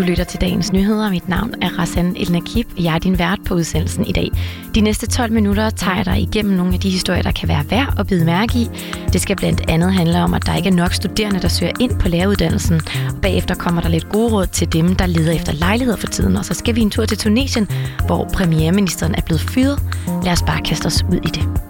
Du lytter til dagens nyheder. Mit navn er Rassan Elnakib. Jeg er din vært på udsendelsen i dag. De næste 12 minutter tager jeg dig igennem nogle af de historier, der kan være værd at bide mærke i. Det skal blandt andet handle om, at der ikke er nok studerende, der søger ind på læreruddannelsen. Bagefter kommer der lidt gode råd til dem, der leder efter lejligheder for tiden. Og så skal vi en tur til Tunesien, hvor premierministeren er blevet fyret. Lad os bare kaste os ud i det.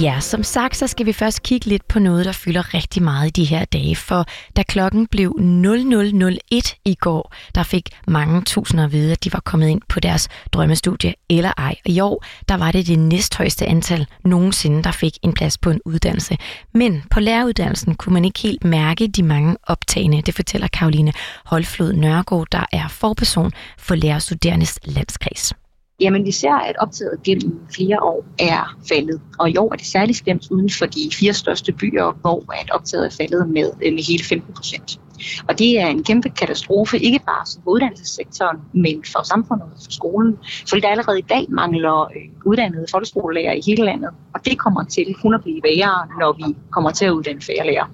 Ja, som sagt, så skal vi først kigge lidt på noget, der fylder rigtig meget i de her dage. For da klokken blev 0001 i går, der fik mange tusinder at vide, at de var kommet ind på deres drømmestudie eller ej. Og i år, der var det det næsthøjeste antal nogensinde, der fik en plads på en uddannelse. Men på læreruddannelsen kunne man ikke helt mærke de mange optagende. Det fortæller Karoline Holflod Nørgaard, der er forperson for lærerstuderendes landskreds. Jamen, vi ser, at optaget gennem flere år er faldet. Og i år er det særligt slemt uden for de fire største byer, hvor at optaget er faldet med, øh, med hele 15 procent. Og det er en kæmpe katastrofe, ikke bare for uddannelsessektoren, men for samfundet og for skolen. Fordi der allerede i dag mangler øh, uddannede folkeskolelærer i hele landet. Og det kommer til kun at blive værre, når vi kommer til at uddanne færre lærere.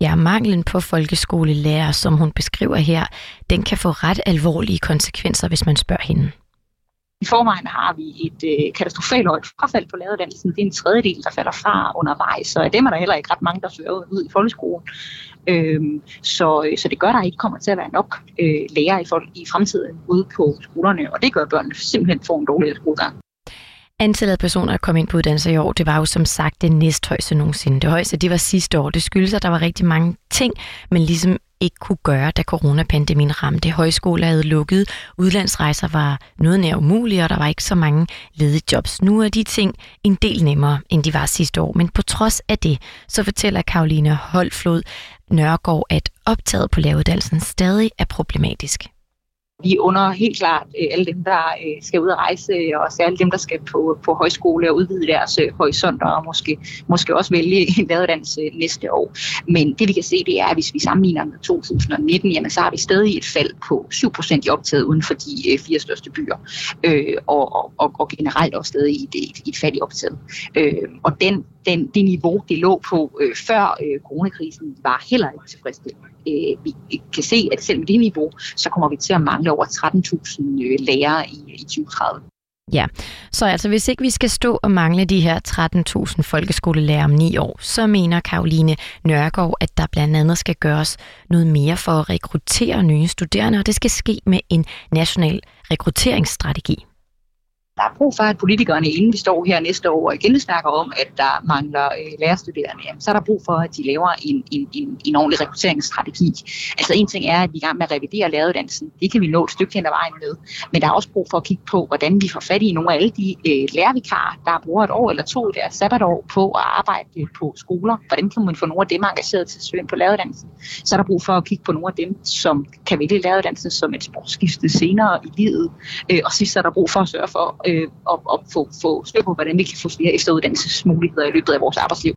Ja, manglen på folkeskolelærer, som hun beskriver her, den kan få ret alvorlige konsekvenser, hvis man spørger hende. I forvejen har vi et øh, katastrofalt højt frafald på læreruddannelsen. Det er en tredjedel, der falder fra undervejs, så af dem er der heller ikke ret mange, der søger ud i folkeskolen. Øhm, så, øh, så det gør, at der ikke kommer til at være nok øh, lærere i, folk, i fremtiden ude på skolerne, og det gør, at børnene simpelthen får en dårligere skolegang. Antallet af personer, der kom ind på uddannelser i år, det var jo som sagt det næsthøjeste nogensinde. Det højeste, det var sidste år. Det skyldes, at der var rigtig mange ting, men ligesom ikke kunne gøre, da coronapandemien ramte. Højskoler havde lukket, udlandsrejser var noget nær umulige, og der var ikke så mange ledige jobs. Nu er de ting en del nemmere, end de var sidste år. Men på trods af det, så fortæller Karoline Holflod Nørgaard, at optaget på læreruddannelsen stadig er problematisk. Vi under helt klart øh, alle dem, der øh, skal ud og rejse, øh, og særligt dem, der skal på, på højskole og udvide deres horisonter, og måske, måske også vælge en læreruddannelse næste år. Men det vi kan se, det er, at hvis vi sammenligner med 2019, jamen, så har vi stadig et fald på 7% i optaget uden for de fire største byer, øh, og, og, og generelt også stadig i et, et, et fald i optaget. Øh, og den, den, det niveau, det lå på øh, før øh, coronakrisen, var heller ikke tilfredsstillende. Øh, vi kan se, at selv med det niveau, så kommer vi til at mangle over 13.000 øh, lærere i, i 2030. Ja, så altså hvis ikke vi skal stå og mangle de her 13.000 folkeskolelærer om ni år, så mener Karoline Nørgaard, at der blandt andet skal gøres noget mere for at rekruttere nye studerende, og det skal ske med en national rekrutteringsstrategi der er brug for, at politikerne, inden vi står her næste år og igen snakker om, at der mangler øh, lærerstuderende, jamen, så er der brug for, at de laver en, en, en, en ordentlig rekrutteringsstrategi. Altså en ting er, at vi er i gang med at revidere læreruddannelsen. Det kan vi nå et stykke hen ad vejen med. Men der er også brug for at kigge på, hvordan vi får fat i nogle af alle de øh, lærervikarer, der bruger et år eller to i deres sabbatår på at arbejde på skoler. Hvordan kan man få nogle af dem engageret til at søge på læreruddannelsen? Så er der brug for at kigge på nogle af dem, som kan vælge læreruddannelsen som et sprogskifte senere i livet. Øh, og sidst er der brug for at sørge for øh, og, og få, få styr på, hvordan vi kan få flere efteruddannelsesmuligheder i løbet af vores arbejdsliv.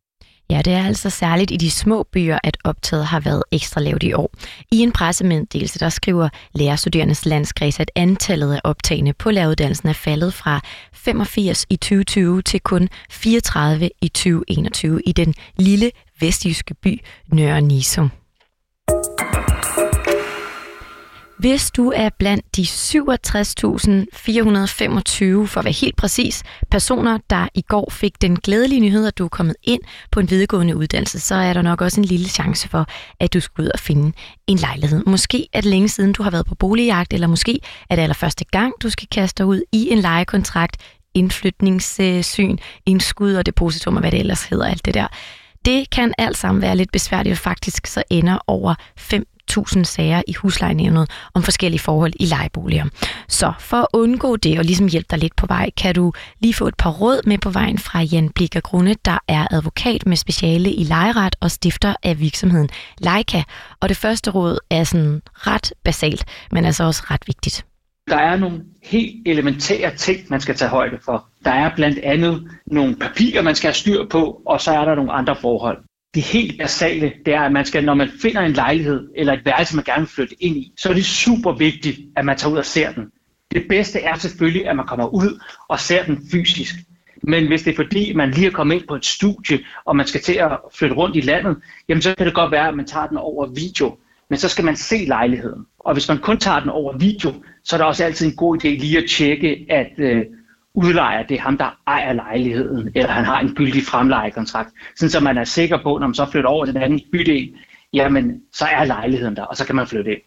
Ja, det er altså særligt i de små byer, at optaget har været ekstra lavt i år. I en pressemeddelelse, der skriver Lærerstuderendes Landskreds, at antallet af optagende på læreruddannelsen er faldet fra 85 i 2020 til kun 34 i 2021 i den lille vestjyske by Nørre Nisum. Hvis du er blandt de 67.425, for at være helt præcis, personer, der i går fik den glædelige nyhed, at du er kommet ind på en videregående uddannelse, så er der nok også en lille chance for, at du skal ud og finde en lejlighed. Måske er det længe siden, du har været på boligjagt, eller måske er det allerførste gang, du skal kaste dig ud i en lejekontrakt, indflytningssyn, indskud og depositum og hvad det ellers hedder, alt det der. Det kan alt sammen være lidt besværligt, og faktisk så ender over 5 1000 sager i huslejenævnet om forskellige forhold i lejeboliger. Så for at undgå det og ligesom hjælpe dig lidt på vej, kan du lige få et par råd med på vejen fra Jan Blikker Grunde, der er advokat med speciale i lejeret og stifter af virksomheden Leica. Og det første råd er sådan ret basalt, men altså også ret vigtigt. Der er nogle helt elementære ting, man skal tage højde for. Der er blandt andet nogle papirer, man skal have styr på, og så er der nogle andre forhold det helt basale, det er, at man skal, når man finder en lejlighed eller et værelse, man gerne vil flytte ind i, så er det super vigtigt, at man tager ud og ser den. Det bedste er selvfølgelig, at man kommer ud og ser den fysisk. Men hvis det er fordi, man lige er kommet ind på et studie, og man skal til at flytte rundt i landet, jamen så kan det godt være, at man tager den over video. Men så skal man se lejligheden. Og hvis man kun tager den over video, så er det også altid en god idé lige at tjekke, at øh, udlejer det er ham, der ejer lejligheden, eller han har en gyldig fremlejekontrakt. Sådan så man er sikker på, når man så flytter over til den anden bydel, jamen så er lejligheden der, og så kan man flytte ind.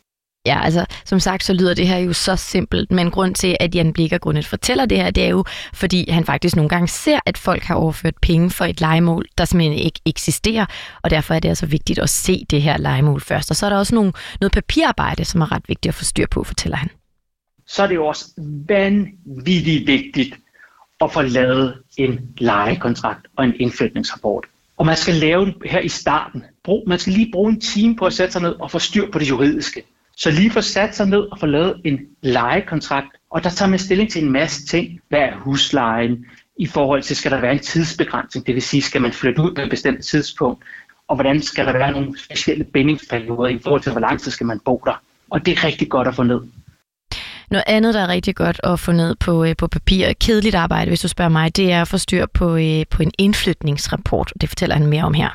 Ja, altså som sagt, så lyder det her jo så simpelt, men grund til, at Jan Blikker grundet fortæller det her, det er jo, fordi han faktisk nogle gange ser, at folk har overført penge for et legemål, der simpelthen ikke eksisterer, og derfor er det altså vigtigt at se det her legemål først. Og så er der også nogle, noget papirarbejde, som er ret vigtigt at få styr på, fortæller han. Så er det jo også vanvittigt vigtigt at få lavet en lejekontrakt og en indflytningsrapport. Og man skal lave her i starten. Man skal lige bruge en time på at sætte sig ned og få styr på det juridiske. Så lige få sat sig ned og få lavet en lejekontrakt, og der tager man stilling til en masse ting. Hvad er huslejen? I forhold til, skal der være en tidsbegrænsning? Det vil sige, skal man flytte ud på et bestemt tidspunkt? Og hvordan skal der være nogle specielle bindingsperioder i forhold til, hvor lang tid skal man bo der? Og det er rigtig godt at få ned. Noget andet, der er rigtig godt at få ned på, øh, på papir, kedeligt arbejde, hvis du spørger mig, det er at få styr på, øh, på en indflytningsrapport. Det fortæller han mere om her.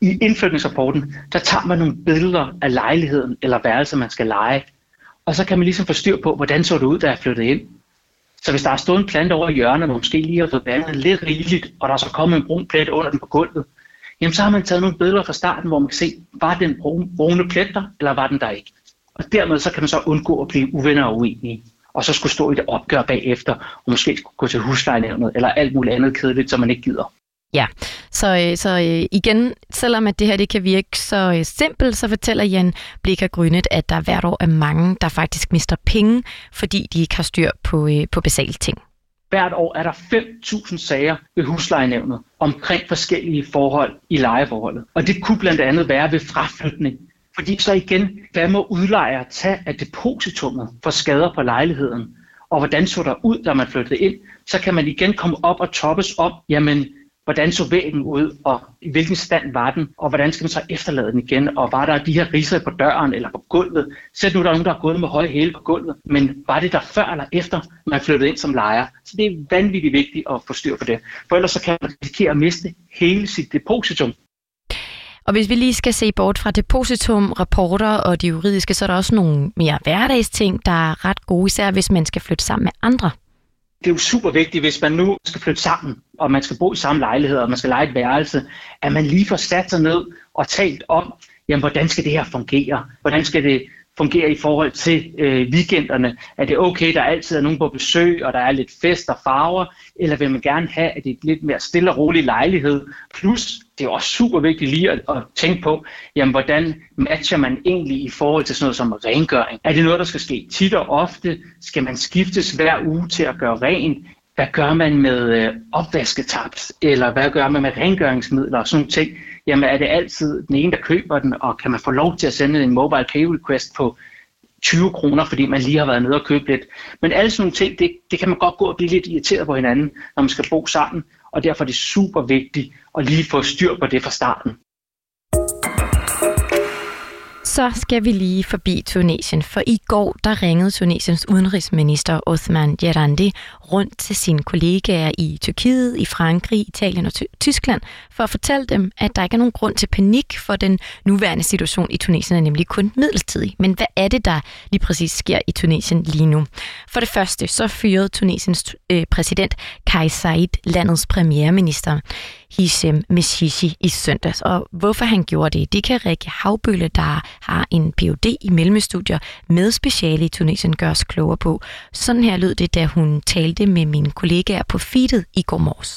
I indflytningsrapporten, der tager man nogle billeder af lejligheden eller værelser, man skal lege. Og så kan man ligesom få styr på, hvordan så det ud, da jeg flyttede ind. Så hvis der er stået en plante over i hjørnet, og måske lige har fået vandet lidt rigeligt, og der er så kommet en brun plet under den på gulvet, jamen så har man taget nogle billeder fra starten, hvor man kan se, var den brune plet der, eller var den der ikke? Og dermed så kan man så undgå at blive uvenner og uenige. Og så skulle stå i det opgør bagefter, og måske skulle gå til huslejenævnet, eller alt muligt andet kedeligt, som man ikke gider. Ja, så, øh, så øh, igen, selvom at det her det kan virke så øh, simpelt, så fortæller Jan Blikker Grynet, at der hvert år er mange, der faktisk mister penge, fordi de ikke har styr på, på basale ting. Hvert år er der 5.000 sager ved huslejenævnet omkring forskellige forhold i lejeforholdet. Og det kunne blandt andet være ved fraflytning. Fordi så igen, hvad må udlejer tage af depositummet for skader på lejligheden? Og hvordan så der ud, da man flyttede ind? Så kan man igen komme op og toppes op, jamen hvordan så væggen ud, og i hvilken stand var den, og hvordan skal man så efterlade den igen, og var der de her ridser på døren eller på gulvet. Sæt nu, der er nogen, der har gået med høje hæle på gulvet, men var det der før eller efter, man flyttede ind som lejer? Så det er vanvittigt vigtigt at få styr på det, for ellers så kan man risikere at miste hele sit depositum. Og hvis vi lige skal se bort fra depositum, rapporter og de juridiske, så er der også nogle mere hverdagsting, der er ret gode, især hvis man skal flytte sammen med andre det er jo super vigtigt, hvis man nu skal flytte sammen, og man skal bo i samme lejlighed, og man skal lege et værelse, at man lige får sat sig ned og talt om, jamen, hvordan skal det her fungere? Hvordan skal det fungere i forhold til øh, weekenderne? Er det okay, der altid er nogen på besøg, og der er lidt fest og farver? Eller vil man gerne have, at det er lidt mere stille og rolig lejlighed? Plus, det er også super vigtigt lige at, at tænke på, jamen, hvordan matcher man egentlig i forhold til sådan noget som rengøring? Er det noget, der skal ske tit og ofte? Skal man skiftes hver uge til at gøre rent? Hvad gør man med øh, opvasketaps? Eller hvad gør man med rengøringsmidler og sådan nogle ting? Jamen er det altid den ene, der køber den, og kan man få lov til at sende en mobile pay request på 20 kroner, fordi man lige har været nede og købe lidt. Men alle sådan nogle ting, det, det kan man godt gå og blive lidt irriteret på hinanden, når man skal bo sammen, og derfor er det super vigtigt at lige få styr på det fra starten. Så skal vi lige forbi Tunesien, for i går der ringede Tunesiens udenrigsminister Othman Jerandi rundt til sine kollegaer i Tyrkiet, i Frankrig, Italien og Tyskland for at fortælle dem, at der ikke er nogen grund til panik for den nuværende situation i Tunesien er nemlig kun midlertidig. Men hvad er det, der lige præcis sker i Tunesien lige nu? For det første så fyrede Tunesiens øh, præsident Kais Said landets premierminister. Hichem Meshishi i søndags. Og hvorfor han gjorde det, det kan Rikke Havbølle, der har en Ph.D. i mellemstudier med speciale i Tunesien, gør os klogere på. Sådan her lød det, da hun talte med mine kollegaer på feedet i går morges.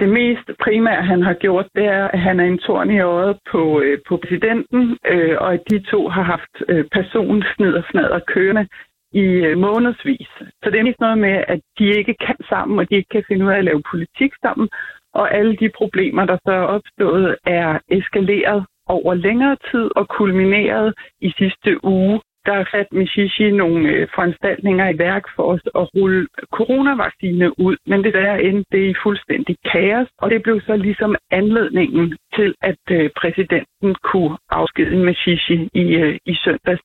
Det mest primære, han har gjort, det er, at han er en torn i øjet på, øh, på præsidenten, øh, og at de to har haft øh, personsnid og fnader kørende i øh, månedsvis. Så det er ikke noget med, at de ikke kan sammen, og de ikke kan finde ud af at lave politik sammen, og alle de problemer, der så er opstået, er eskaleret over længere tid og kulminerede i sidste uge. Der er sat Mishishi nogle øh, foranstaltninger i værk for os at rulle coronavaccine ud, men det der endte det i fuldstændig kaos, og det blev så ligesom anledningen til, at øh, præsidenten kunne afskede Mishishi i, øh, i søndags.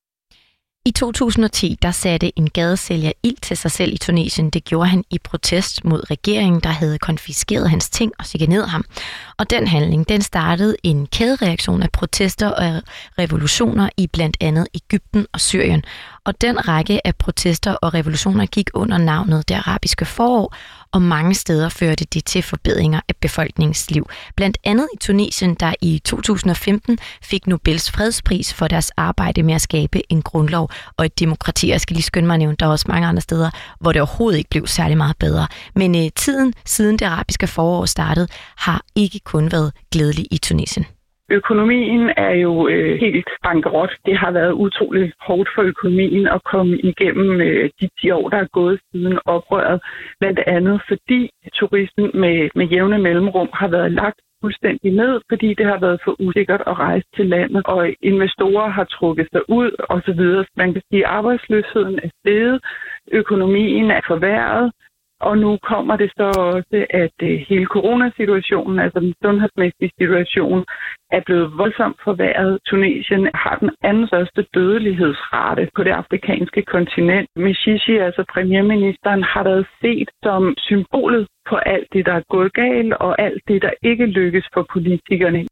I 2010 der satte en gadesælger ild til sig selv i Tunesien. Det gjorde han i protest mod regeringen, der havde konfiskeret hans ting og chikaneret ham. Og den handling den startede en kædereaktion af protester og revolutioner i blandt andet Ægypten og Syrien. Og den række af protester og revolutioner gik under navnet det arabiske forår, og mange steder førte det til forbedringer af befolkningens liv. Blandt andet i Tunesien, der i 2015 fik Nobels fredspris for deres arbejde med at skabe en grundlov og et demokrati. Jeg skal lige skynde mig at nævne, der er også mange andre steder, hvor det overhovedet ikke blev særlig meget bedre. Men øh, tiden siden det arabiske forår startede, har ikke kun været glædelig i Tunesien. Økonomien er jo øh, helt bankerot. Det har været utrolig hårdt for økonomien at komme igennem øh, de 10 år, der er gået siden oprøret. Blandt andet fordi turismen med, med jævne mellemrum har været lagt fuldstændig ned, fordi det har været for usikkert at rejse til landet, og investorer har trukket sig ud osv. Man kan sige, at arbejdsløsheden er steget, økonomien er forværret, og nu kommer det så også, at øh, hele coronasituationen, altså den sundhedsmæssige situation, er blevet voldsomt forværret. Tunesien har den anden største dødelighedsrate på det afrikanske kontinent. Mishishi, altså premierministeren, har været set som symbolet på alt det, der er gået galt, og alt det, der ikke lykkes for politikerne.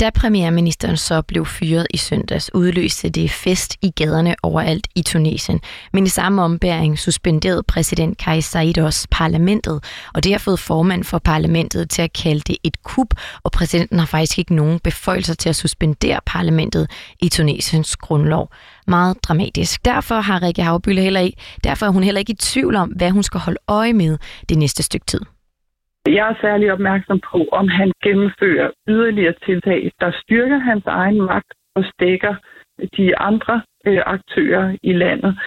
Da premierministeren så blev fyret i søndags, udløste det fest i gaderne overalt i Tunesien. Men i samme ombæring suspenderede præsident Kais Said også parlamentet, og det har fået formand for parlamentet til at kalde det et kup, og præsidenten har faktisk ikke nogen beføjelser til at suspendere parlamentet i Tunesiens grundlov. Meget dramatisk. Derfor har Rikke Havbølle heller ikke, derfor er hun heller ikke i tvivl om, hvad hun skal holde øje med det næste stykke tid. Jeg er særlig opmærksom på, om han gennemfører yderligere tiltag, der styrker hans egen magt og stikker de andre øh, aktører i landet.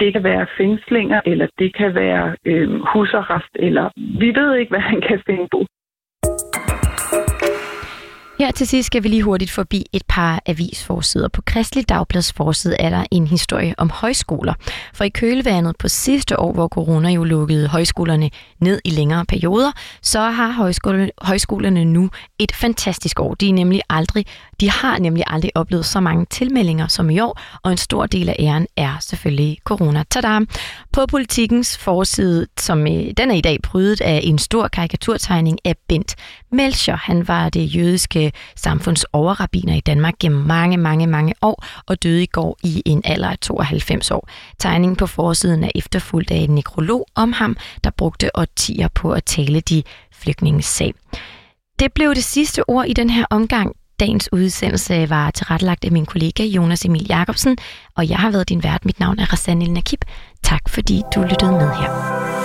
Det kan være fængslinger, eller det kan være øh, husarrest, eller vi ved ikke, hvad han kan finde på. Her til sidst skal vi lige hurtigt forbi et par avisforsider. På Kristelig Dagblads forside er der en historie om højskoler. For i kølvandet på sidste år, hvor corona jo lukkede højskolerne ned i længere perioder, så har højskolerne, højskolerne nu et fantastisk år. De, er nemlig aldrig, de har nemlig aldrig oplevet så mange tilmeldinger som i år, og en stor del af æren er selvfølgelig corona. Tada! På politikens forside, som øh, den er i dag prydet af en stor karikaturtegning af Bent Melcher. Han var det jødiske Øh, samfunds overrabiner i Danmark gennem mange, mange, mange år og døde i går i en alder af 92 år. Tegningen på forsiden er efterfulgt af en nekrolog om ham, der brugte årtier på at tale de flygtninges sag. Det blev det sidste ord i den her omgang. Dagens udsendelse var tilrettelagt af min kollega Jonas Emil Jacobsen, og jeg har været din vært. Mit navn er Rassan El Nakib. Tak fordi du lyttede med her.